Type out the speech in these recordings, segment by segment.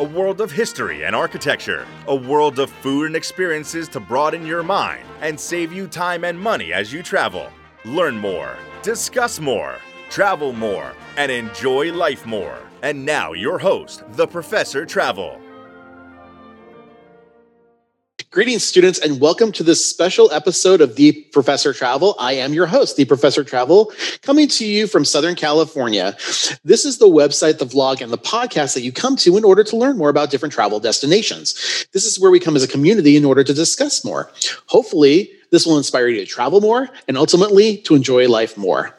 a world of history and architecture, a world of food and experiences to broaden your mind and save you time and money as you travel. Learn more, discuss more, travel more, and enjoy life more. And now, your host, the Professor Travel. Greetings, students, and welcome to this special episode of The Professor Travel. I am your host, The Professor Travel, coming to you from Southern California. This is the website, the vlog, and the podcast that you come to in order to learn more about different travel destinations. This is where we come as a community in order to discuss more. Hopefully, this will inspire you to travel more and ultimately to enjoy life more.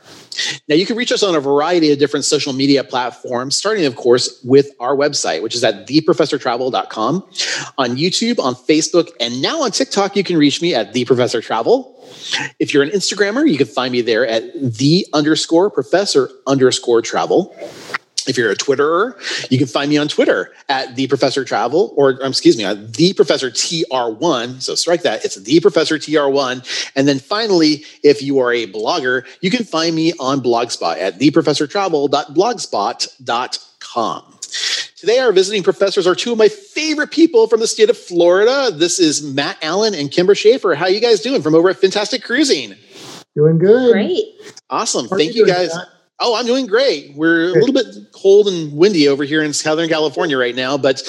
Now, you can reach us on a variety of different social media platforms, starting, of course, with our website, which is at theprofessortravel.com. On YouTube, on Facebook, and now on TikTok, you can reach me at theprofessortravel. If you're an Instagrammer, you can find me there at the underscore professor underscore travel. If you're a Twitterer, you can find me on Twitter at the Professor Travel, or um, excuse me, the Professor TR1. So strike that. It's the Professor TR1. And then finally, if you are a blogger, you can find me on Blogspot at theprofessortravel.blogspot.com. Today, our visiting professors are two of my favorite people from the state of Florida. This is Matt Allen and Kimbra Shaffer. How you guys doing from over at Fintastic Cruising? Doing good. Great. Awesome. How Thank you you guys. Matt? Oh, I'm doing great. We're a little bit cold and windy over here in Southern California right now, but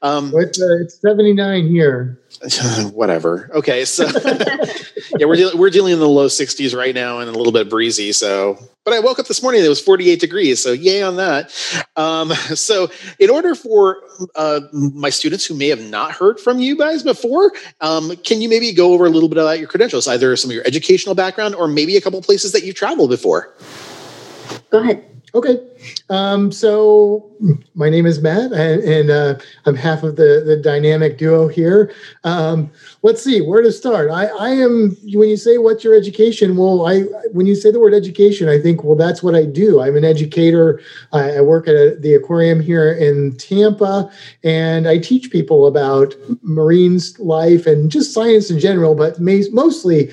um, It's, uh, it's 79 here. whatever. Okay, so yeah, we're dealing we're dealing in the low 60s right now and a little bit breezy. So, but I woke up this morning; it was 48 degrees. So, yay on that. Um, so, in order for uh, my students who may have not heard from you guys before, um, can you maybe go over a little bit about your credentials, either some of your educational background or maybe a couple places that you've traveled before? Go ahead. Okay. Um, so my name is Matt, and, and uh, I'm half of the, the dynamic duo here. Um, let's see where to start. I, I am when you say what's your education. Well, I when you say the word education, I think well that's what I do. I'm an educator. I, I work at a, the aquarium here in Tampa, and I teach people about marine life and just science in general, but mostly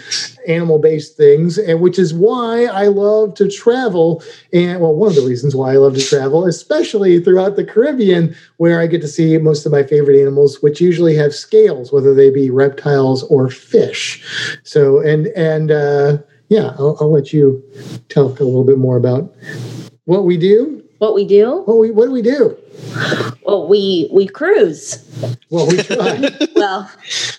animal based things, and which is why I love to travel. And well, one of the reasons why I love to travel, especially throughout the Caribbean, where I get to see most of my favorite animals, which usually have scales, whether they be reptiles or fish. So, and and uh, yeah, I'll, I'll let you talk a little bit more about what we do. What we do? What we what do we do? Well, we we cruise. Well, we try. Well,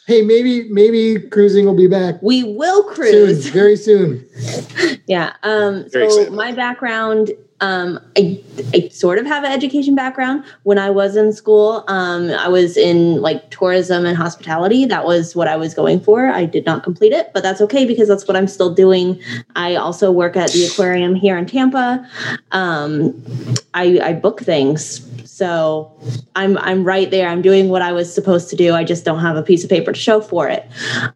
hey, maybe maybe cruising will be back we will soon, cruise. very soon. Yeah. Um, Very so excited. my background, um, I, I sort of have an education background. When I was in school, um, I was in like tourism and hospitality. That was what I was going for. I did not complete it, but that's okay because that's what I'm still doing. I also work at the aquarium here in Tampa. Um, I, I book things. So I'm I'm right there. I'm doing what I was supposed to do. I just don't have a piece of paper to show for it.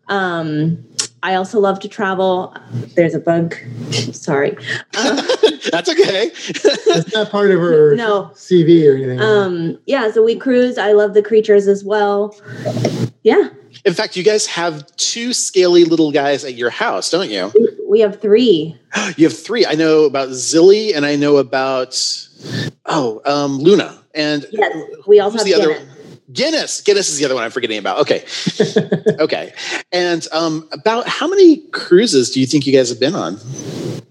Um, I also love to travel. There's a bug. Sorry. Um, That's okay. It's not part of her No. CV or anything. um, yeah, so we cruise. I love the creatures as well. Yeah, In fact, you guys have two scaly little guys at your house, don't you? we have three. You have three. I know about Zilly and I know about oh um, Luna and Yes, we also have the other Guinness. Guinness. Guinness is the other one I'm forgetting about. Okay, okay. And um, about how many cruises do you think you guys have been on?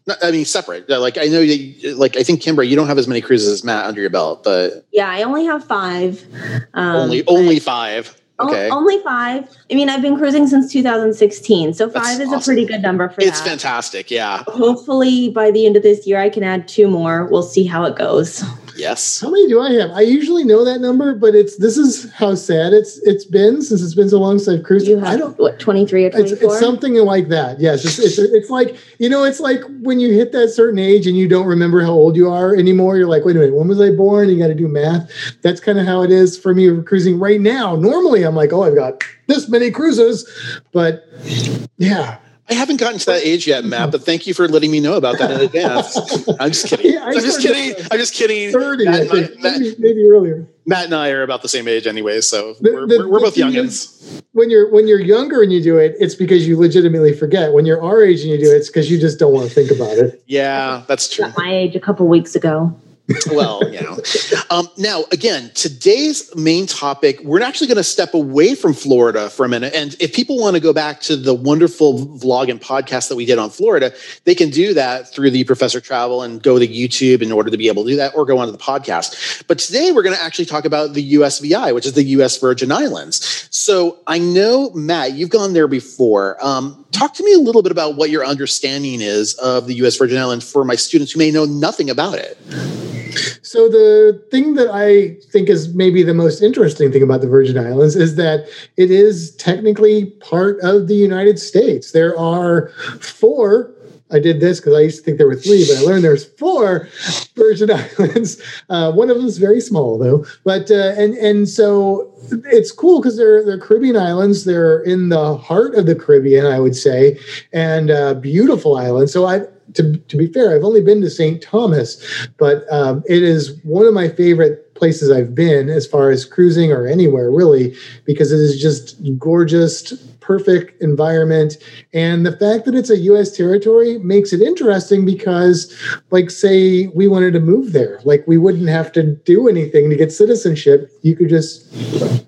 Not- I mean, separate. Uh, Like I know, you, like I think Kimbra, you don't have as many cruises as Matt under your belt, but Yeah, I only have five. Um, only only five. o- Okay, only five. I mean, I've been cruising since 2016, so That's five is awesome. a pretty good number for it's that. fantastic. Yeah. Hopefully, by the end of this year, I can add two more. We'll see how it goes. Yes. How many do I have? I usually know that number, but it's this is how sad it's it's been since it's been so long since I've cruised. You I don't. what 23 or It's, 24? it's something like that. Yes, it's, it's it's like you know, it's like when you hit that certain age and you don't remember how old you are anymore. You're like, wait a minute, when was I born? You got to do math. That's kind of how it is for me cruising right now. Normally, I'm like, oh, I've got this many cruises, but yeah, I haven't gotten to that age yet, Matt, but thank you for letting me know about that in advance. I'm just kidding. Yeah, I I'm just kidding. I'm just kidding. 30, Matt I and think. I- Matt- maybe, maybe earlier. Matt and I are about the same age anyway, so The- we're, the- we're, we're the both thing youngins. When you're when you're younger and you do it, it's because you legitimately forget. When you're our age and you do it, it's because you just don't want to think about it. Yeah, that's true. At my age, a couple weeks ago. Well, you know. Um, now, again, today's main topic, we're actually going to step away from Florida for a minute. And if people want to go back to the wonderful vlog and podcast that we did on Florida, they can do that through the Professor Travel and go to YouTube in order to be able to do that or go onto the podcast. But today we're going to actually talk about the USVI, which is the US Virgin Islands. So I know, Matt, you've gone there before. Um, talk to me a little bit about what your understanding is of the US Virgin Islands for my students who may know nothing about it. So the thing that I think is maybe the most interesting thing about the Virgin Islands is that it is technically part of the United States. There are four. I did this because I used to think there were three, but I learned there's four Virgin Islands. Uh, one of them is very small, though. But uh, and and so it's cool because they're they're Caribbean islands. They're in the heart of the Caribbean, I would say, and uh, beautiful islands. So I to, to be fair, I've only been to St. Thomas, but um, it is one of my favorite places I've been as far as cruising or anywhere really, because it is just gorgeous, perfect environment. And the fact that it's a U.S. territory makes it interesting because, like, say we wanted to move there, like we wouldn't have to do anything to get citizenship. You could just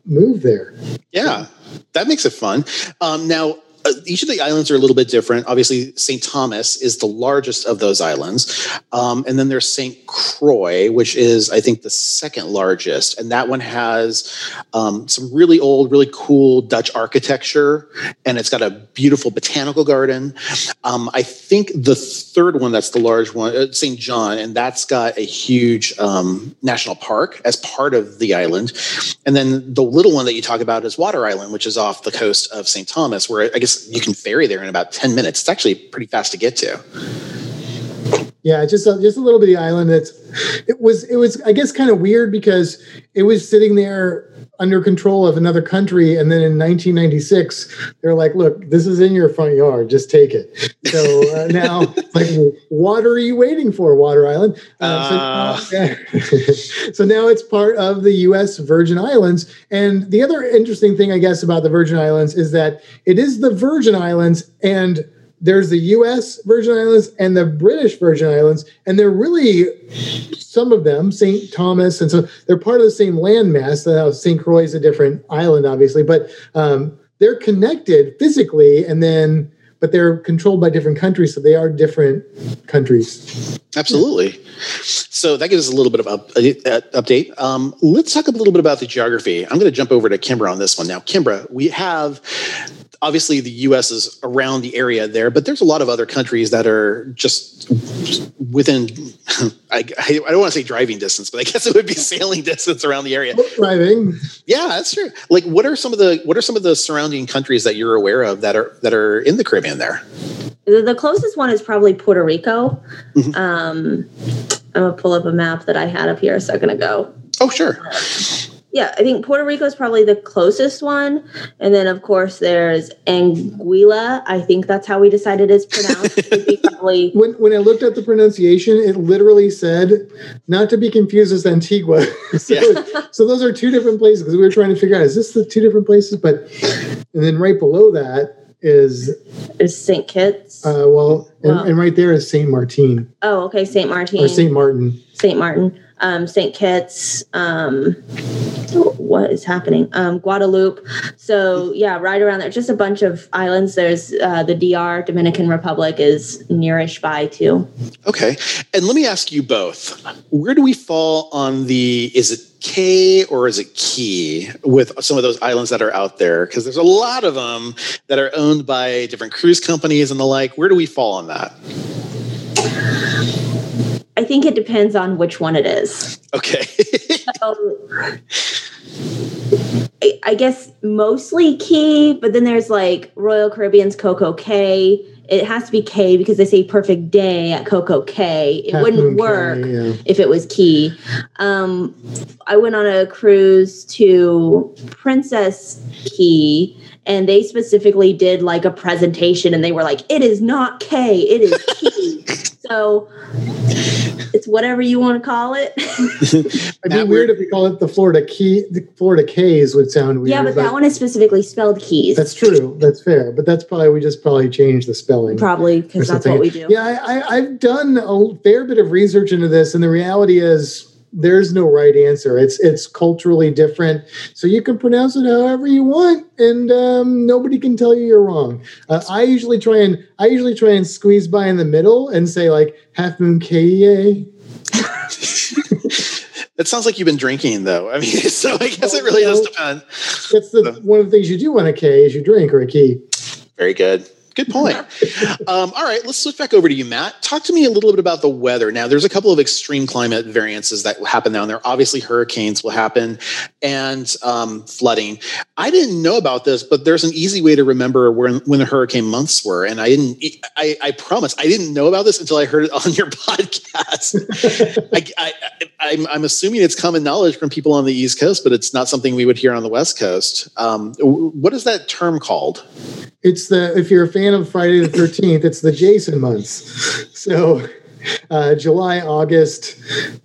move there. Yeah, that makes it fun. Um, now, uh, each of the islands are a little bit different. Obviously, St. Thomas is the largest of those islands. Um, and then there's St. Croix, which is, I think, the second largest. And that one has um, some really old, really cool Dutch architecture. And it's got a beautiful botanical garden. Um, I think the third one that's the large one, uh, St. John, and that's got a huge um, national park as part of the island. And then the little one that you talk about is Water Island, which is off the coast of St. Thomas, where I guess you can ferry there in about 10 minutes. It's actually pretty fast to get to. Yeah, just a, just a little bitty island. That's it was it was I guess kind of weird because it was sitting there under control of another country, and then in 1996 they're like, "Look, this is in your front yard. Just take it." So uh, now, like, what are you waiting for, Water Island? Uh, so, so now it's part of the U.S. Virgin Islands. And the other interesting thing, I guess, about the Virgin Islands is that it is the Virgin Islands and there's the US Virgin Islands and the British Virgin Islands, and they're really some of them, St. Thomas, and so they're part of the same landmass. Uh, St. Croix is a different island, obviously, but um, they're connected physically, and then but they're controlled by different countries, so they are different countries. Absolutely. So that gives us a little bit of up, uh, update. Um, let's talk a little bit about the geography. I'm going to jump over to Kimbra on this one. Now, Kimbra, we have obviously the U.S. is around the area there, but there's a lot of other countries that are just within. I, I don't want to say driving distance, but I guess it would be sailing distance around the area. Driving. Yeah, that's true. Like, what are some of the what are some of the surrounding countries that you're aware of that are that are in the Caribbean there? The, the closest one is probably Puerto Rico. Mhm. Um, I'm gonna pull up a map that I had up here a second ago. Oh, sure. Yeah, I think Puerto Rico is probably the closest one, and then of course there's Anguilla. I think that's how we decided it's pronounced. It'd probably When, when I looked at the pronunciation, it literally said, not to be confused with Antigua. so, Yeah. so those are two different places because we were trying to figure out is this the two different places? But and then right below that is is Saint Kitts. uh, well, and, Wow. and right there is Saint Martin oh, okay, Saint Martin. or Saint Martin. St. Martin, um, St. Kitts, um, what is happening? Um, Guadeloupe. So yeah, right around there, just a bunch of islands. There's uh, the DR, Dominican Republic, is nearish by too. Okay. And let me ask you both. Where do we fall on the is it K or is it Key with some of those islands that are out there? Because there's a lot of them that are owned by different cruise companies and the like. Where do we fall on that? I think it depends on which one it is. Okay. So, I, I guess mostly Key, but then there's like Royal Caribbean's Coco K. it has to be K because they say perfect day at Coco K. It Half Moon wouldn't Cay, work yeah. if it was key. Um, I went on a cruise to Princess Key, and they specifically did like a presentation, and they were like, "It is not K, it is key." so it's whatever you want to call it. It'd be weird if we call it the Florida Key. The Florida K's would sound weird. yeah, but that one is specifically spelled keys. That's true. That's fair. But that's probably we just probably changed the spelling. probably because that's what we do. Yeah, I, I, I've done a fair bit of research into this, and the reality is there's no right answer. It's it's culturally different, so you can pronounce it however you want, and um, nobody can tell you you're wrong. Uh, I usually try and I usually try and squeeze by in the middle and say like half moon kea. That sounds like you've been drinking, though. I mean, so I guess it really does depend. That's the one of the things you do on a K is you drink or a key. Very good. Good point. um, all right, let's switch back over to you, Matt. Talk to me a little bit about the weather. Now, there's a couple of extreme climate variances that happen down there. Obviously, hurricanes will happen and um, flooding. I didn't know about this, but there's an easy way to remember when, when the hurricane months were. And I didn't, I, I promise, I didn't know about this until I heard it on your podcast. I, I'm, I'm assuming it's common knowledge from people on the East Coast, but it's not something we would hear on the West Coast. Um, what is that term called? It's the if you're a fan of Friday the Thirteenth, it's the Jason months. So uh, July, August,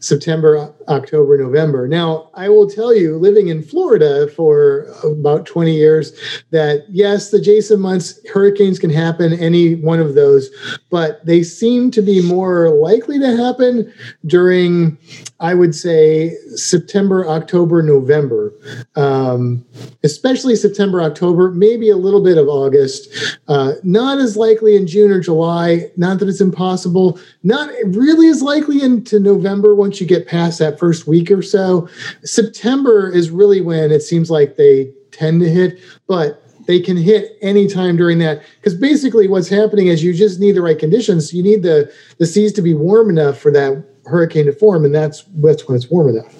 September, October, November. Now, I will tell you, living in Florida for about 20 years, that yes, the Jason months, hurricanes can happen, any one of those, but they seem to be more likely to happen during, I would say, September, October, November, um, especially September, October, maybe a little bit of August. Uh, not as likely in June or July. Not that it's impossible. Not really is likely into November once you get past that first week or so. September is really when it seems like they tend to hit, but they can hit anytime during that because basically what's happening is you just need the right conditions you need the the seas to be warm enough for that hurricane to form and that's that's when it's warm enough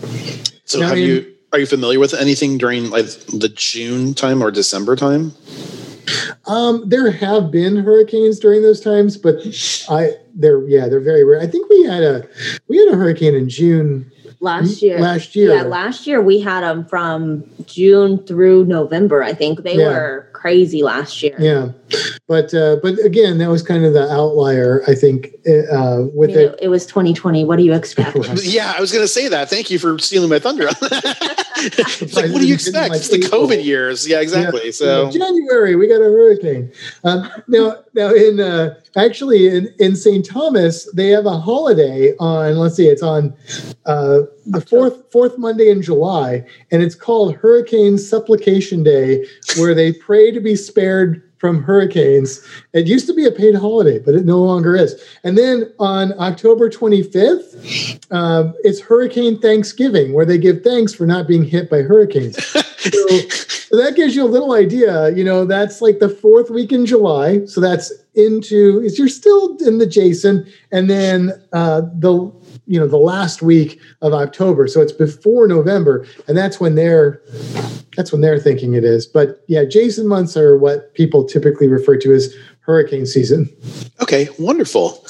So Now, have in- you are you familiar with anything during like the June time or December time? Um, there have been hurricanes during those times, but I they're yeah they're very rare. I think we had a we had a hurricane in June last year. last year. Yeah, last year we had them from June through November. I think they Yeah. were crazy last year. Yeah, but uh, but again, that was kind of the outlier. I think uh, with mean, it. it, it was 2020. What do you expect? Yeah, I was going to say that. Thank you for stealing my thunder. it's like, what do you Surprised it didn't expect? It's the. COVID years. Yeah, exactly. Yeah. So January we got a hurricane. Um, now now in uh, actually in in St. Thomas they have a holiday on let's see it's on uh, the fourth fourth Monday in July and it's called Hurricane Supplication Day where they pray to be spared from hurricanes. It used to be a paid holiday, but it no longer is. And then on October 25th, uh, it's Hurricane Thanksgiving, where they give thanks for not being hit by hurricanes. So, that gives you a little idea. You know, that's like the fourth week in July. So that's into is you're still in the Jason, and then uh, the you know the last week of October. So it's before November, and that's when they're that's when they're thinking it is. But yeah, Jason months are what people typically refer to as hurricane season. okay, wonderful.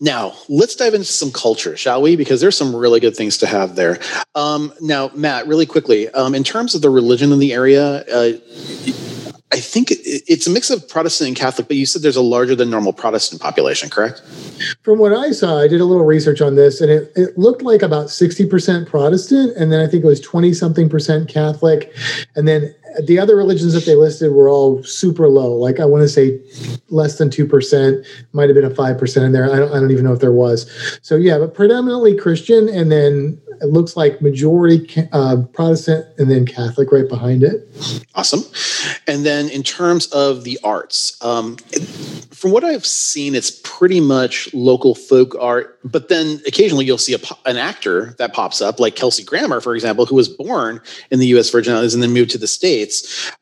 Now let's dive into some culture, shall we? Because there's some really good things to have there. Um, now, Matt, really quickly, um, in terms of the religion in the area. Uh, I think it's a mix of Protestant and Catholic, but you said there's a larger than normal Protestant population, correct? From what I saw, I did a little research on this, and it, it looked like about 60% Protestant, and then I think it was 20 something percent Catholic. And then the other religions that they listed were all super low. Like I want to say less than 2%, might have been a 5% in there. I don't, I don't even know if there was. So, yeah, but predominantly Christian, and then it looks like majority uh, Protestant, and then Catholic right behind it. Awesome. And then in terms of the arts, um, from what I've seen, it's pretty much local folk art. But then occasionally you'll see a, an actor that pops up, like Kelsey Grammer, for example, who was born in the U.S. Virgin Islands and then moved to the states.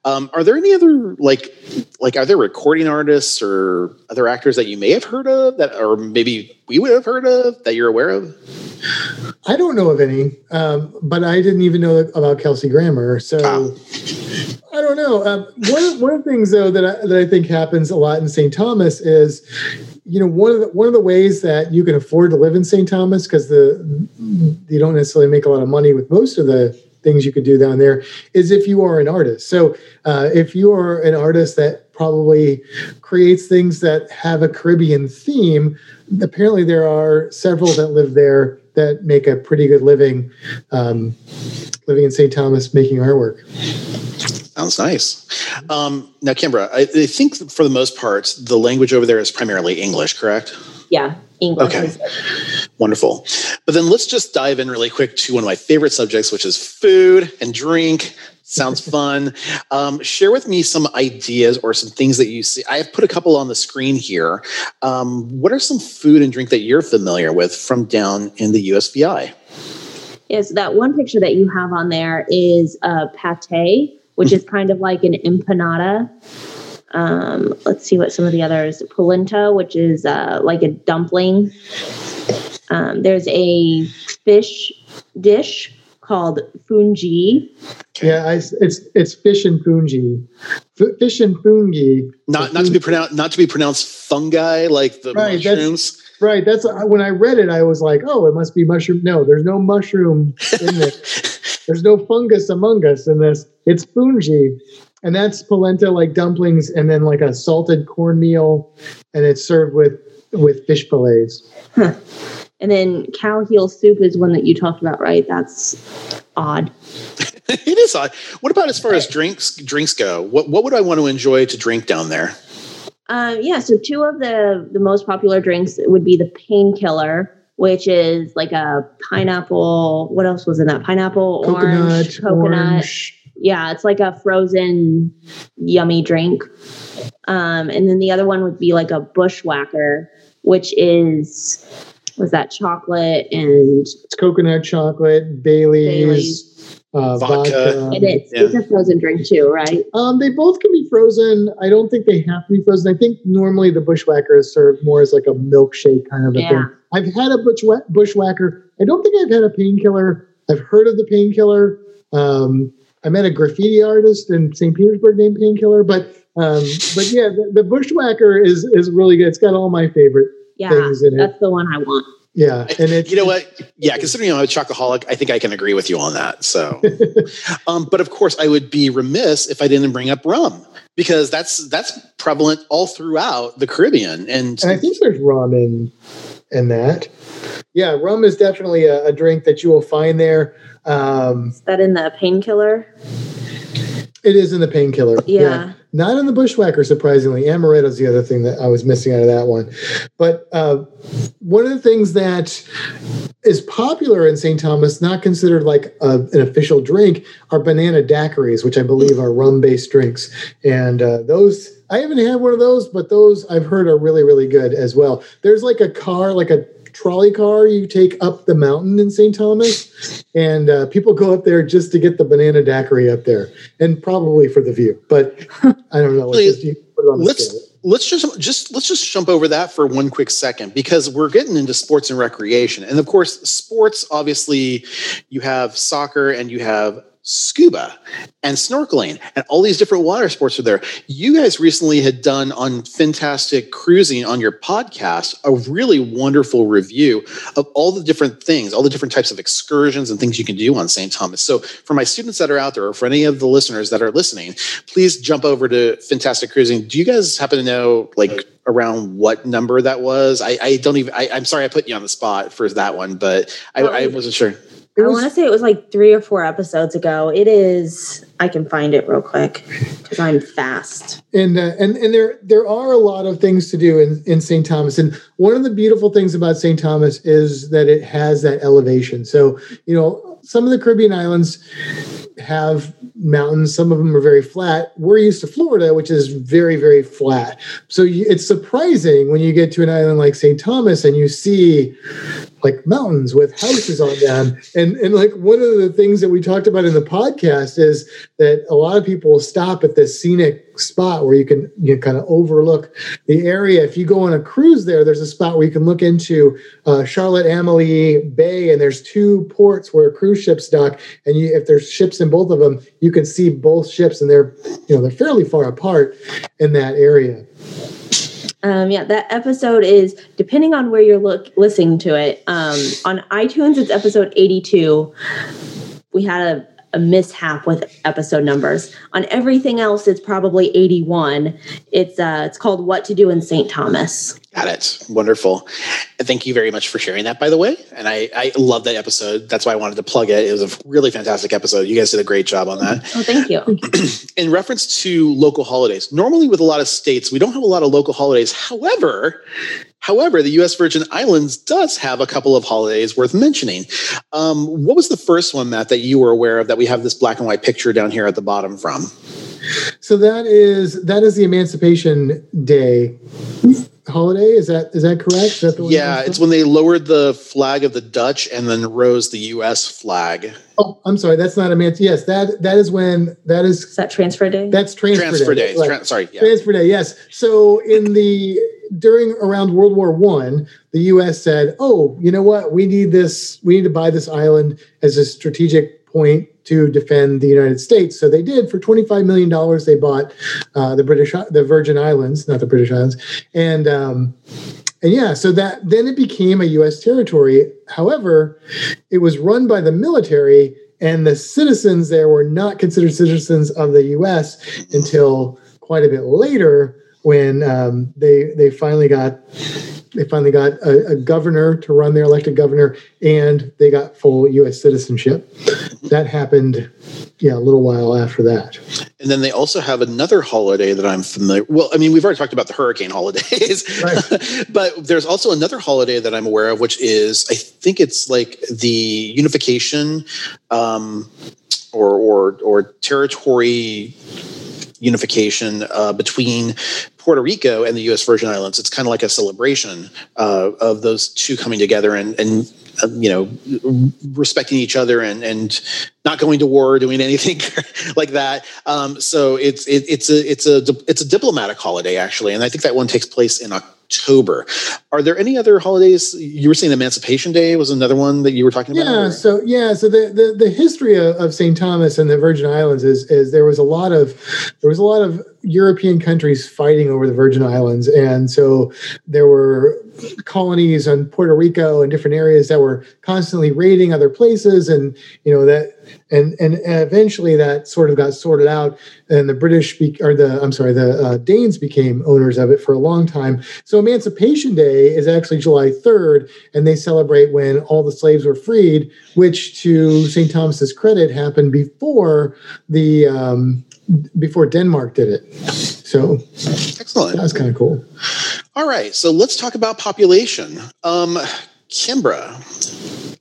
Um, are there any other like like are there recording artists or other actors that you may have heard of that, or maybe we would have heard of that you're aware of? I don't know of any, um, but I didn't even know about Kelsey Grammer. So Ah. I don't know. Um, one of, one of the things though that I, that I think happens a lot in St. Thomas is, you know, one of the one of the ways that you can afford to live in St. Thomas because the you don't necessarily make a lot of money with most of the things you could do down there is if you are an artist. So uh, if you are an artist that probably creates things that have a Caribbean theme, apparently there are several that live there that make a pretty good living um, living in St. Thomas making artwork. Sounds nice. Um, now, Kimbra, I, I, think for the most part, the language over there is primarily English, correct? Yeah, English. Okay. Wonderful. But then let's just dive in really quick to one of my favorite subjects, which is food and drink. Sounds fun. Um, share with me some ideas or some things that you see. I have put a couple on the screen here. Um, what are some food and drink that you're familiar with from down in the USVI? Yes, that one picture that you have on there is a pate which is kind of like an empanada. Um, let's see what some of the others polenta, which is uh, like a dumpling. Um, there's a fish dish called fungi. Yeah, I, it's it's fish and fungi. F- fish and fungi. Not not to be pronounced not to be pronounced fungi like the right, mushrooms. right. That's when I read it. I was like, oh, it must be mushroom. No, there's no mushroom in this. There's no fungus among us in this. It's fungi. And that's polenta like dumplings and then like a salted cornmeal and it's served with with fish fillets. Huh. And then cow heel soup is one that you talked about, right? That's odd. it is odd. What about as far as drinks drinks go? What what would I want to enjoy to drink down there? Uh, yeah, so two of the the most popular drinks would be the painkiller, which is like a pineapple. What else was in that? Pineapple, coconut, orange, coconut. Orange. Yeah, it's like a frozen, yummy drink. Um, and then the other one would be like a bushwhacker, which is was that chocolate and it's coconut chocolate, Bailey's. Bailey's uh, vodka. vodka. It is. Yeah. It's a frozen drink too, right? Um, they both can be frozen. I don't think they have to be frozen. I think normally the bushwhacker is served more as like a milkshake kind of a yeah. thing. I've had a bushwhacker. I don't think I've had a painkiller. I've heard of the painkiller. Um, I met a graffiti artist in St. Petersburg named Painkiller, but um, but yeah, the, the, bushwhacker is is really good. It's got all my favorite yeah, things in it. That's the one I want. Yeah, and it's, you know what? Yeah, considering I'm a chocoholic, I think I can agree with you on that. So, um, but of course, I would be remiss if I didn't bring up rum because that's that's prevalent all throughout the Caribbean, and, and I think there's rum in in that. Yeah, rum is definitely a, a drink that you will find there. Um, is that in the painkiller? It is in the painkiller. Yeah. yeah. Not in the bushwhacker, surprisingly. Amaretto is the other thing that I was missing out of that one. But uh, one of the things that is popular in St. Thomas, not considered like a, an official drink, are banana daiquiris, which I believe are rum based drinks. And uh, those, I haven't had one of those, but those I've heard are really, really good as well. There's like a car, like a trolley car you take up the mountain in St. Thomas, and uh, people go up there just to get the banana daiquiri up there, and probably for the view. But I don't know. Let's, let's just just let's just jump over that for one quick second because we're getting into sports and recreation, and of course, sports. Obviously, you have soccer and you have scuba and snorkeling and all these different water sports are there. You guys recently had done on Fintastic Cruising on your podcast a really wonderful review of all the different things, all the different types of excursions and things you can do on St. Thomas. So, for my students that are out there, or for any of the listeners that are listening, please jump over to Fintastic Cruising. Do you guys happen to know, like, around what number that was? I, I don't even, I, am sorry I put you on the spot for that one, but I, I wasn't sure. I want to say it was like three or four episodes ago. It is. I can find it real quick because I'm fast. And uh, and and there there are a lot of things to do in in St. Thomas. And one of the beautiful things about St. Thomas is that it has that elevation. So you know, some of the Caribbean islands have mountains. Some of them are very flat. We're used to Florida, which is very, very flat. So it's surprising when you get to an island like St. Thomas and you see like mountains with houses on them. And and like one of the things that we talked about in the podcast is that a lot of people will stop at this scenic spot where you can you know, kind of overlook the area. If you go on a cruise there, there's a spot where you can look into uh, Charlotte Amalie Bay, and there's two ports where cruise ships dock. And you, if there's ships in both of them, you can see both ships, and they're you know they're fairly far apart in that area. Um, yeah, that episode is depending on where you're look listening to it. Um, on iTunes, it's episode 82. We had a a mishap with episode numbers. On everything else, it's probably 81. It's uh, it's called What to Do in St. Thomas. Got it. Wonderful. And thank you very much for sharing that, by the way. And I, I love that episode. That's why I wanted to plug it. It was a really fantastic episode. You guys did a great job on that. Oh, thank you. In reference to local holidays, normally with a lot of states, we don't have a lot of local holidays. However, However, the U.S. Virgin Islands does have a couple of holidays worth mentioning. Um, what was the first one, Matt, that you were aware of that we have this black and white picture down here at the bottom from? So that is that is the Emancipation Day holiday. Is that is that correct? Is that yeah, it's when they lowered the flag of the Dutch and then rose the U.S. flag. Oh, I'm sorry. That's not a man. Yes, that that is when that is. Is that transfer day? That's transfer, transfer day. day. Right. sorry, yeah. transfer day. Yes. So in the during around World War One, the U.S. said, "Oh, you know what? We need this. We need to buy this island as a strategic point to defend the United States. So they did for $25 million. They bought uh, the British, the Virgin Islands, not the British Islands. And, um, and yeah, so that then it became a U.S. territory. However, it was run by the military, and the citizens there were not considered citizens of the U.S. until quite a bit later when um, they they finally got they finally got a, a, governor to run their elected governor, and they got full U.S. citizenship. That happened, yeah, a little while after that. And then they also have another holiday that I'm familiar. Well, I mean, we've already talked about the hurricane holidays, right. but there's also another holiday that I'm aware of, which is I think it's like the unification um, or or or territory unification uh, between Puerto Rico and the U.S. Virgin Islands. It's kind of like a celebration uh, of those two coming together and and uh, you know respecting each other and and not going to war or doing anything like that. Um, so it's it, it's a it's a it's a diplomatic holiday actually, and I think that one takes place in October October. Are there any other holidays? You were saying Emancipation Day was another one that you were talking about. Yeah. Or? So yeah. So the, the, the history of, of St. Thomas and the Virgin Islands is is there was a lot of there was a lot of European countries fighting over the Virgin Islands, and so there were colonies on Puerto Rico and different areas that were constantly raiding other places, and you know that and and eventually that sort of got sorted out and the british be, or the i'm sorry the uh, danes became owners of it for a long time. So emancipation day is actually july 3rd and they celebrate when all the slaves were freed which to st thomas's credit happened before the um, before denmark did it. So excellent. that's kind of cool all right so let's talk about population um kimbra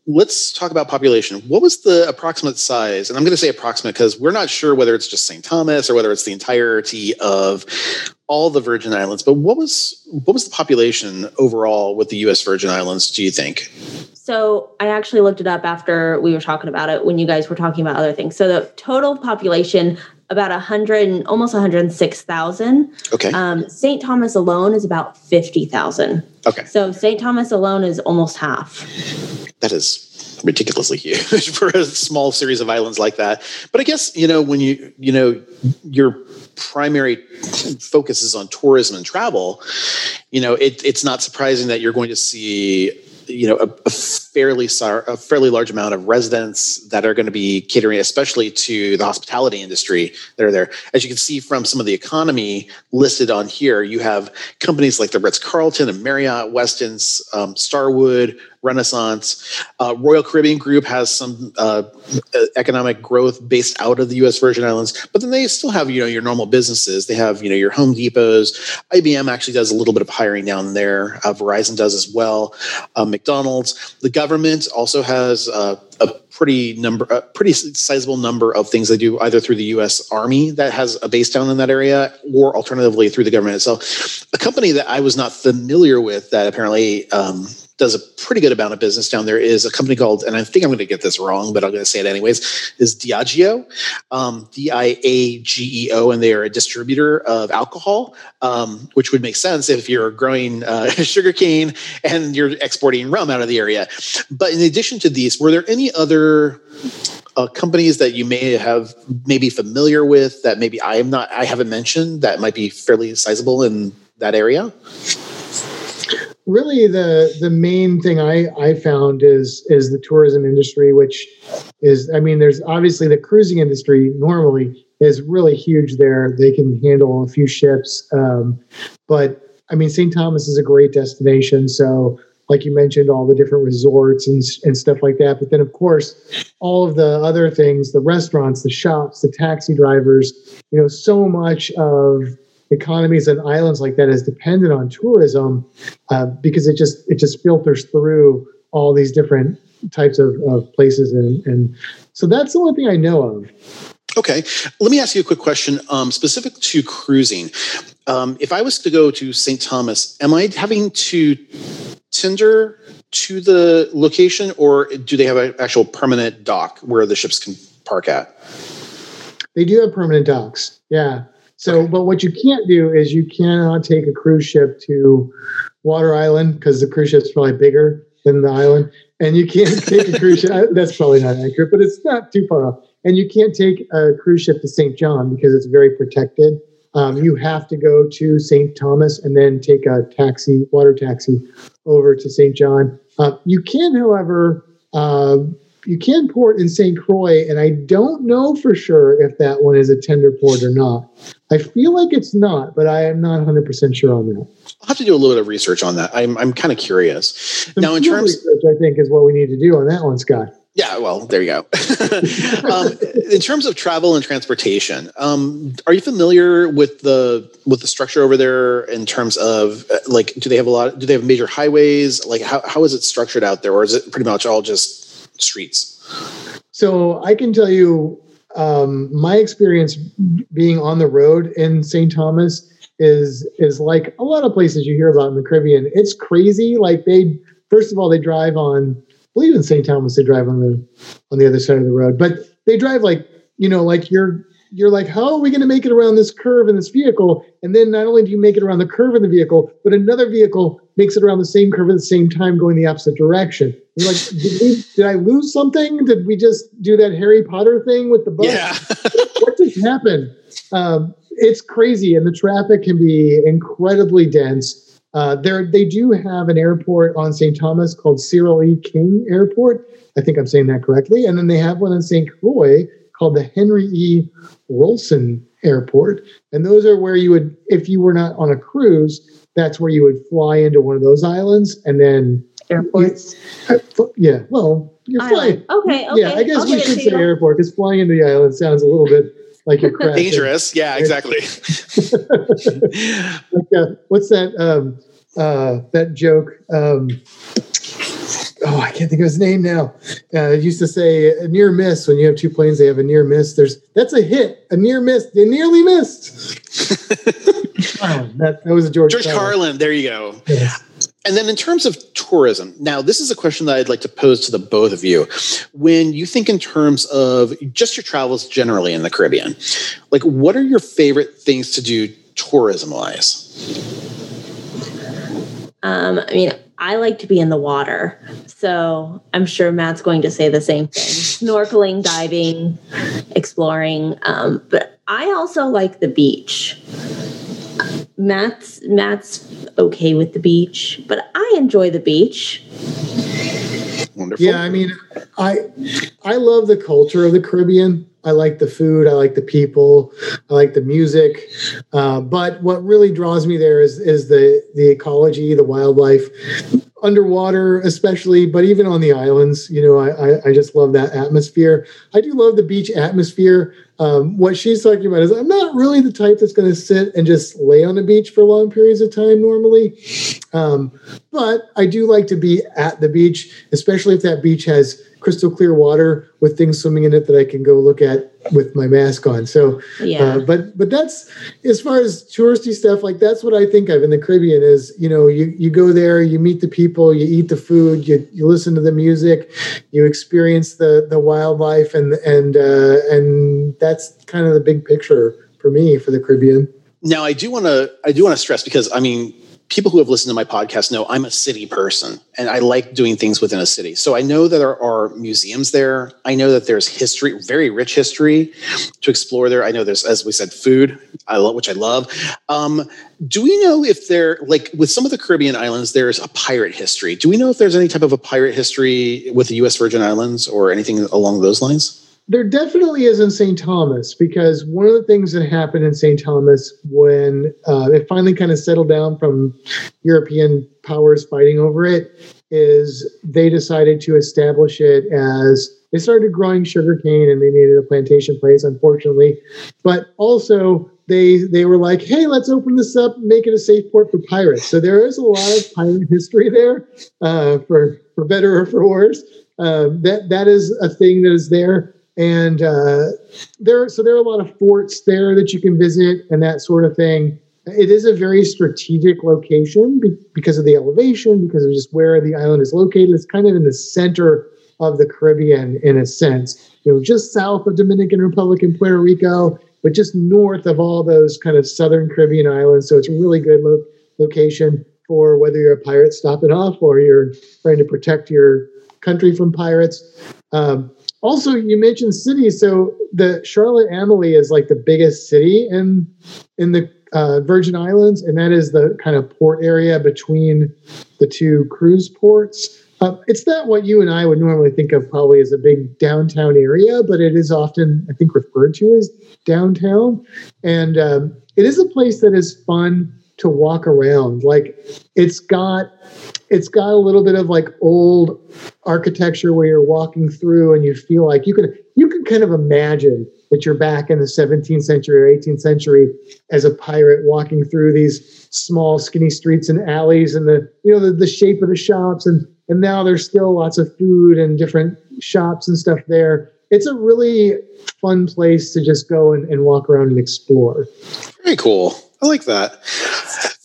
let's talk about population. What was the approximate size? And I'm going to say approximate because we're not sure whether it's just St. Thomas or whether it's the entirety of all the Virgin Islands. But what was what was the population overall with the U.S. Virgin Islands? Do you think? So I actually looked it up after we were talking about it when you guys were talking about other things. So the total population about 100 and almost 106,000. Okay. Um, St. Thomas alone is about 50,000. Okay. So St. Thomas alone is almost half. That is ridiculously huge for a small series of islands like that. But I guess, you know, when you, you know, your primary focus is on tourism and travel, you know, it, it's not surprising that you're going to see you know a, a, fairly a fairly large amount of residents that are going to be catering especially to the hospitality industry that are there as you can see from some of the economy listed on here you have companies like the ritz-carlton and marriott westin's um, starwood Renaissance. Uh, Royal Caribbean Group has some uh, economic growth based out of the U.S. Virgin Islands, but then they still have you know your normal businesses. They have you know your Home Depots. IBM actually does a little bit of hiring down there. Uh, Verizon does as well. Uh, McDonald's. The government also has uh, a pretty number, a pretty sizable number of things they do either through the U.S. Army that has a base down in that area, or alternatively through the government itself. A company that I was not familiar with that apparently. Um, does a pretty good amount of business down there is a company called, and I think I'm going to get this wrong, but I'm going to say it anyways, is Diageo, um, D I A G E O, and they are a distributor of alcohol, um, which would make sense if you're growing uh, sugarcane and you're exporting rum out of the area. But in addition to these, were there any other uh, companies that you may have maybe familiar with that maybe I am not, I haven't mentioned that might be fairly sizable in that area? Really the the main thing I I found is is the tourism industry, which is I mean, there's obviously the cruising industry normally is really huge there. They can handle a few ships, um, but I mean, St. Thomas is a great destination. So, like you mentioned, all the different resorts and and stuff like that. But then, of course, all of the other things, the restaurants, the shops, the taxi drivers. You know, so much of economies and islands like that is dependent on tourism uh, because it just it just filters through all these different types of, of places and, and so that's the only thing I know of. Okay, let me ask you a quick question um, specific to cruising. Um, if I was to go to St. Thomas, am I having to tender to the location, or do they have an actual permanent dock where the ships can park at? They do have permanent docks. Yeah, so, but what you can't do is you cannot take a cruise ship to Water Island because the cruise ship's probably bigger than the island, and you can't take a cruise ship. That's probably not accurate, but it's not too far off. And you can't take a cruise ship to St. John because it's very protected. Um, you have to go to St. Thomas and then take a taxi, water taxi, over to St. John. Uh, you can, however, uh, you can port in St. Croix, and I don't know for sure if that one is a tender port or not. I feel like it's not, but I am not 100% sure on that. I'll have to do a little bit of research on that. I'm, I'm kind of curious. Some now, in terms research, I think is what we need to do on that one, Scott. Yeah, well, there you go. um, in terms of travel and transportation, um, are you familiar with the with the structure over there in terms of uh, like, do they have a lot? Do they have major highways? Like, how how is it structured out there, or is it pretty much all just streets? So I can tell you um, my experience being on the road in St. Thomas is is like a lot of places you hear about in the Caribbean. It's crazy. Like they first of all they drive on I believe in St. Thomas they drive on the on the other side of the road, but they drive like you know like you're you're like how are we going to make it around this curve in this vehicle? And then not only do you make it around the curve in the vehicle, but another vehicle makes it around the same curve at the same time going the opposite direction. You're like, did, we, did I lose something? Did we just do that Harry Potter thing with the bus? Yeah. what just happened? Um, it's crazy, and the traffic can be incredibly dense. Uh, there, they do have an airport on St. Thomas called Cyril E. King Airport. I think I'm saying that correctly. And then they have one in St. Croix called the Henry E. Wilson Airport. And those are where you would, if you were not on a cruise, that's where you would fly into one of those islands and then airports. yeah, well, you're flying. Okay, okay. Yeah, I guess we should say airport because flying into the island sounds a little bit like you're crashing. Dangerous. Yeah, exactly. like, uh, what's that? Um, uh, that joke. Um, oh, I can't think of his name now. Uh, it used to say a near miss when you have two planes. They have a near miss. There's that's a hit, a near miss. They nearly missed. oh, that, that was a George. George Carlin. Carlin there you go. Yes. And then in terms of tourism, now this is a question that I'd like to pose to the both of you. When you think in terms of just your travels generally in the Caribbean, like what are your favorite things to do tourism wise? Um, I mean, I like to be in the water. So I'm sure Matt's going to say the same thing snorkeling, diving, exploring. Um, but I also like the beach. Matt's Matt's okay with the beach, but I enjoy the beach. Wonderful. Yeah, I mean, I I love the culture of the Caribbean. I like the food. I like the people. I like the music. Uh, but what really draws me there is is the the ecology, the wildlife, underwater especially, but even on the islands. You know, I I, I just love that atmosphere. I do love the beach atmosphere. um, what she's talking about is I'm not really the type that's going to sit and just lay on the beach for long periods of time normally. Um, but I do like to be at the beach, especially if that beach has crystal clear water with things swimming in it that I can go look at with my mask on. So, Yeah. uh, but but that's as far as touristy stuff. Like that's what I think of in the Caribbean is you know you you go there, you meet the people, you eat the food, you you listen to the music, you experience the the wildlife, and and uh, and that's kind of the big picture for me for the Caribbean. Now, I do want to I do want to stress because I mean, people who have listened to my podcast know I'm a city person and I like doing things within a city. So I know that there are museums there. I know that there's history, very rich history to explore there. I know there's, as we said, food, I love, which I love. Um, do we know if there, like with some of the Caribbean islands, there's a pirate history? Do we know if there's any type of a pirate history with the U.S. Virgin Islands or anything along those lines? There definitely is in St. Thomas because one of the things that happened in St. Thomas when uh, it finally kind of settled down from European powers fighting over it is they decided to establish it as they started growing sugarcane and they made it a plantation place, unfortunately. But also they they were like, hey, let's open this up, make it a safe port for pirates. So there is a lot of pirate history there, uh, for for better or for worse. Um, that that is a thing that is there and uh, there so there are a lot of forts there that you can visit and that sort of thing. It is a very strategic location be- because of the elevation because of just where the island is located. It's kind of in the center of the caribbean in a sense you know just south of dominican republic and puerto rico but just north of all those kind of southern caribbean islands. So it's a really good lo- location for whether you're a pirate stopping off or you're trying to protect your country from pirates um, also, you mentioned cities. So the Charlotte Amalie is like the biggest city in in the uh, Virgin Islands, and that is the kind of port area between the two cruise ports. Uh, it's not what you and I would normally think of probably as a big downtown area, but it is often, I think, referred to as downtown. And um, it is a place that is fun to walk around. Like it's got it's got a little bit of like old architecture where you're walking through and you feel like you can you can kind of imagine that you're back in the 17th century or 18th century as a pirate walking through these small skinny streets and alleys and the you know the, the shape of the shops and and now there's still lots of food and different shops and stuff there it's a really fun place to just go and, and walk around and explore Very cool. I like that.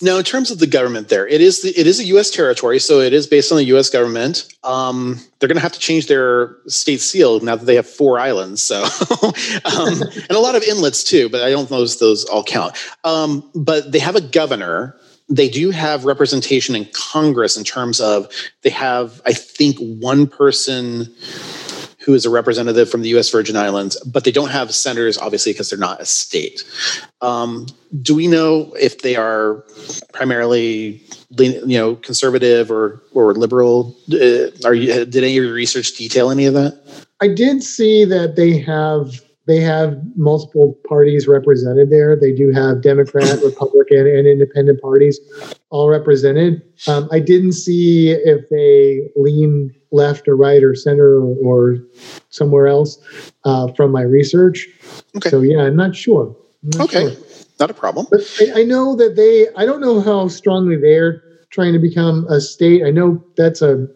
Now, in terms of the government, there it is. The, it is a U.S. territory, so it is based on the U.S. government. Um, they're going to have to change their state seal now that they have four islands. So, um, and a lot of inlets too, but I don't know if those all count. Um, but they have a governor. They do have representation in Congress in terms of they have, I think, one person who is a representative from the U.S. Virgin Islands, but they don't have senators, obviously, because they're not a state. Um, do we know if they are primarily, you know, conservative or or liberal? Uh, are you, did any of your research detail any of that? I did see that they have they have multiple parties represented there. They do have Democrat, Republican, and Independent parties all represented. Um, I didn't see if they lean left or right or center or, or somewhere else uh, from my research. Okay. So yeah, I'm not sure. Okay, sure. not a problem. But I, I know that they. I don't know how strongly they're trying to become a state. I know that's a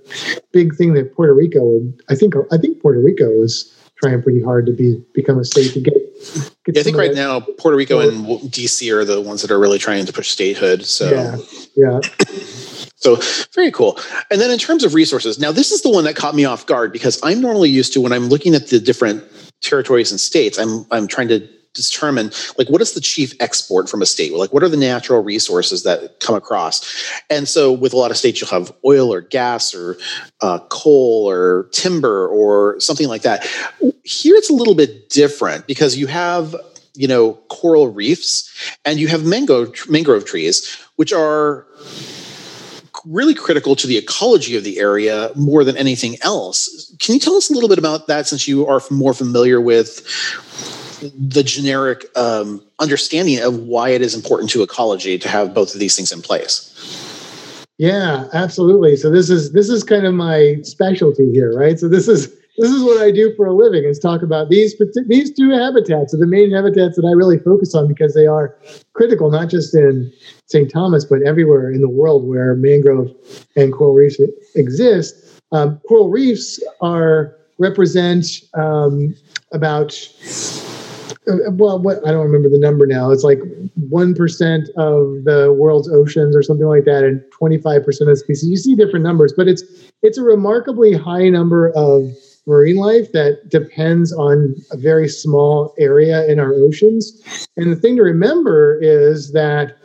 big thing that Puerto Rico would. I think. I think Puerto Rico is trying pretty hard to be become a state to get. get Yeah, I think right now Puerto Rico and DC are the ones that are really trying to push statehood. So. Yeah, yeah. So very cool. And then in terms of resources, now this is the one that caught me off guard because I'm normally used to when I'm looking at the different territories and states, I'm I'm trying to determine like what is the chief export from a state? Like what are the natural resources that come across? And so with a lot of states, you'll have oil or gas or uh, coal or timber or something like that. Here it's a little bit different because you have you know coral reefs and you have mango mangrove trees, which are really critical to the ecology of the area more than anything else. Can you tell us a little bit about that since you are more familiar with the generic um, understanding of why it is important to ecology to have both of these things in place? Yeah, absolutely. So this is this is kind of my specialty here, right? So this is this is what I do for a living is talk about these these two habitats are the main habitats that I really focus on because they are critical, not just in St. Thomas, but everywhere in the world where mangrove and coral reefs exist. Um, coral reefs are represent um, about Uh, well, what I don't remember the number now. It's like one percent of the world's oceans or something like that, and twenty five percent of species. You see different numbers, but it's it's a remarkably high number of marine life that depends on a very small area in our oceans. And the thing to remember is that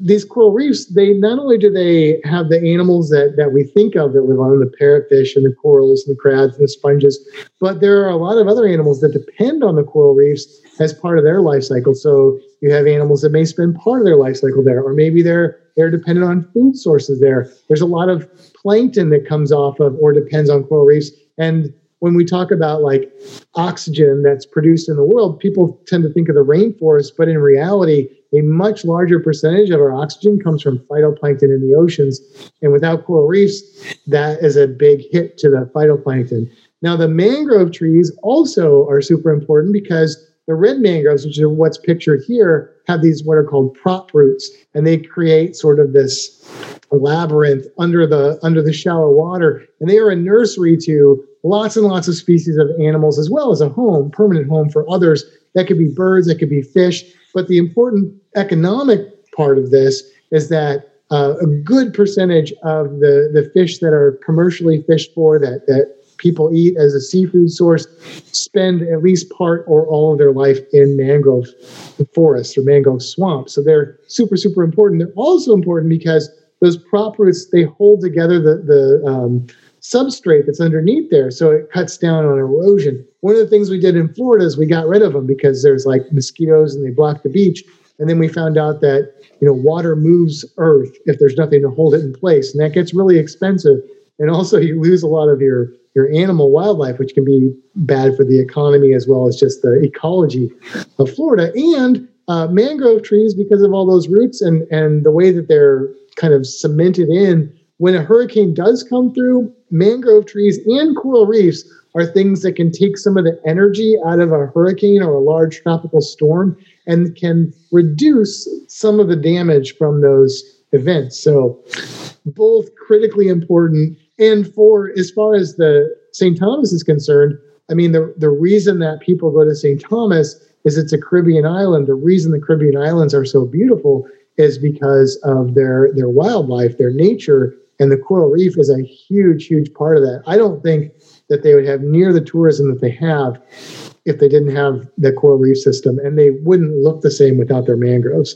these coral reefs, they not only do they have the animals that, that we think of that live on the parrotfish and the corals and the crabs and the sponges, but there are a lot of other animals that depend on the coral reefs as part of their life cycle. So you have animals that may spend part of their life cycle there, or maybe they're they're dependent on food sources there. There's a lot of plankton that comes off of or depends on coral reefs. And when we talk about like oxygen that's produced in the world, people tend to think of the rainforest, but in reality, a much larger percentage of our oxygen comes from phytoplankton in the oceans. And without coral reefs, that is a big hit to the phytoplankton. Now, the mangrove trees also are super important because the red mangroves, which are what's pictured here, have these what are called prop roots, and they create sort of this labyrinth under the under the shallow water, and they are a nursery to lots and lots of species of animals, as well as a home, permanent home for others. That could be birds, that could be fish. But the important economic part of this is that uh, a good percentage of the, the fish that are commercially fished for, that, that people eat as a seafood source, spend at least part or all of their life in mangrove forests or mangrove swamps. So they're super, super important. They're also important because those prop roots, they hold together the, the um, substrate that's underneath there. So it cuts down on erosion. One of the things we did in Florida is we got rid of them because there's like mosquitoes and they block the beach. And then we found out that, you know, water moves earth if there's nothing to hold it in place. And that gets really expensive. And also you lose a lot of your your animal wildlife, which can be bad for the economy as well as just the ecology of Florida. And uh, mangrove trees, because of all those roots and and the way that they're kind of cemented in, when a hurricane does come through, mangrove trees and coral reefs are things that can take some of the energy out of a hurricane or a large tropical storm and can reduce some of the damage from those events. So, both critically important. And for as far as the St. Thomas is concerned, I mean, the, the reason that people go to St. Thomas is it's a Caribbean island. The reason the Caribbean islands are so beautiful is because of their their wildlife, their nature, and the coral reef is a huge, huge part of that. I don't think that they would have near the tourism that they have if they didn't have the coral reef system, and they wouldn't look the same without their mangroves.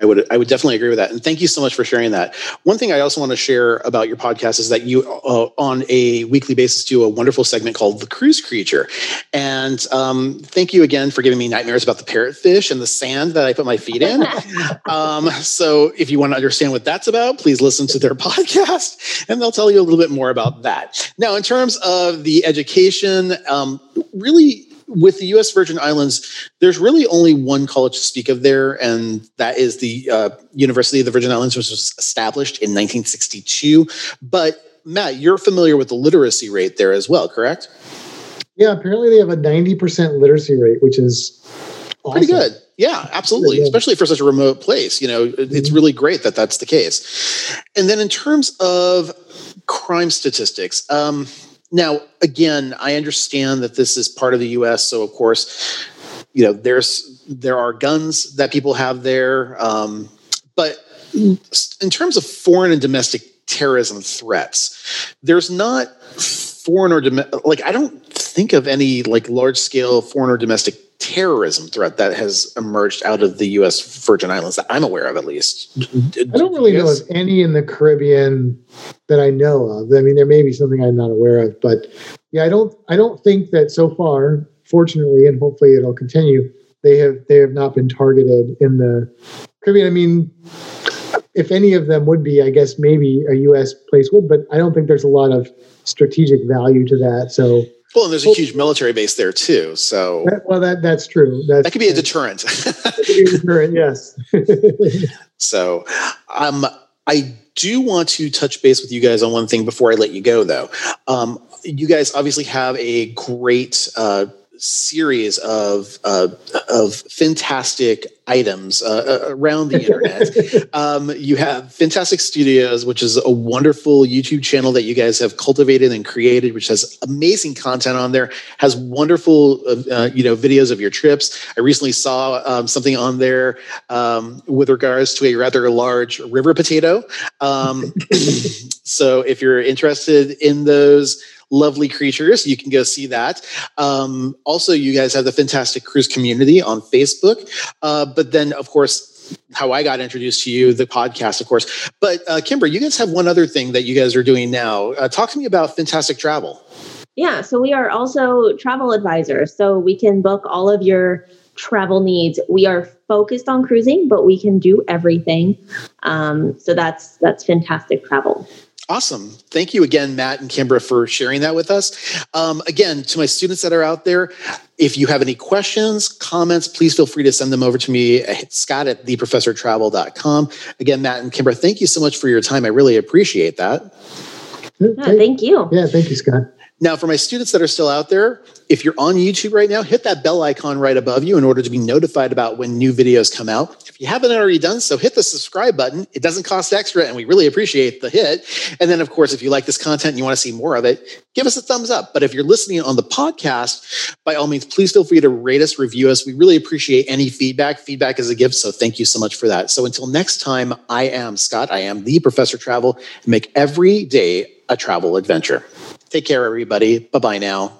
I would I would definitely agree with that, and thank you so much for sharing that. One thing I also want to share about your podcast is that you, uh, on a weekly basis, do a wonderful segment called "The Cruise Creature," and um, thank you again for giving me nightmares about the parrotfish and the sand that I put my feet in. um, so, if you want to understand what that's about, please listen to their podcast, and they'll tell you a little bit more about that. Now, in terms of the education, um, really with the U.S. Virgin Islands, there's really only one college to speak of there, and that is the uh, University of the Virgin Islands, which was established in 1962. But Matt, you're familiar with the literacy rate there as well, correct? Yeah, apparently they have a 90% literacy rate, which is awesome. pretty good. Yeah, absolutely. Especially for such a remote place. You know, mm-hmm. it's really great that that's the case. And then in terms of crime statistics, um, now, again, I understand that this is part of the U.S., so of course, you know, there's there are guns that people have there, um, but in terms of foreign and domestic terrorism threats, there's not foreign or domestic. Like, I don't think of any like large scale foreign or domestic terrorism threat that has emerged out of the U.S. Virgin Islands that I'm aware of, at least. I don't really know of any in the Caribbean that I know of. I mean, there may be something I'm not aware of, but yeah, I don't. I don't think that so far, fortunately, and hopefully it'll continue. They have they have not been targeted in the Caribbean. I mean, if any of them would be, I guess maybe a U.S. place would, but I don't think there's a lot of strategic value to that. So well, and there's a huge military base there too. So that, well, that that's true. That's, that could be a deterrent. be a deterrent, yes. so, um, I do want to touch base with you guys on one thing before I let you go, though. Um, you guys obviously have a great uh, series of uh, of fantastic items uh, uh around the internet. um, you have Fintastic Studios, which is a wonderful YouTube channel that you guys have cultivated and created, which has amazing content on there. Has wonderful uh, uh you know videos of your trips. I recently saw um, something on there um, with regards to a rather large river potato. Um, so if you're interested in those lovely creatures. You can go see that. Um, also, you guys have the Fintastic Cruise community on Facebook. Uh, but then, of course, how I got introduced to you, the podcast, of course. But uh, Kimbra, you guys have one other thing that you guys are doing now. Uh, talk to me about Fintastic Travel. Yeah, so we are also travel advisors. So we can book all of your travel needs. We are focused on cruising, but we can do everything. Um, so that's that's fintastic travel. Awesome. Thank you again, Matt and Kimbra, for sharing that with us. Um, again, to my students that are out there, if you have any questions, comments, please feel free to send them over to me at scott at theprofessortravel.com. Again, Matt and Kimbra, thank you so much for your time. I really appreciate that. Yeah, thank you. Yeah, thank you, Scott. Now, for my students that are still out there, if you're on YouTube right now, hit that bell icon right above you in order to be notified about when new videos come out. If you haven't already done so, hit the subscribe button. It doesn't cost extra, and we really appreciate the hit. And then, of course, if you like this content and you want to see more of it, give us a thumbs up. But if you're listening on the podcast, by all means, please feel free to rate us, review us. We really appreciate any feedback. Feedback is a gift, so thank you so much for that. So until next time, I am Scott. I am the Professor Travel, and make every day a travel adventure. Take care, everybody. Bye bye now.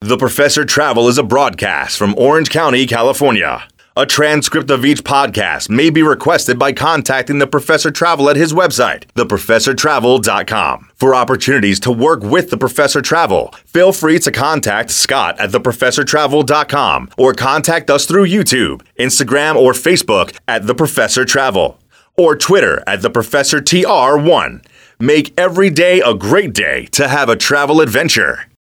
The Professor Travel is a broadcast from Orange County, California. A transcript of each podcast may be requested by contacting the Professor Travel at his website, theprofessortravel.com. For opportunities to work with the Professor Travel, feel free to contact Scott at theprofessortravel.com or contact us through YouTube, Instagram, or Facebook at The Professor Travel or Twitter at The Professor TR1. Make every day a great day to have a travel adventure.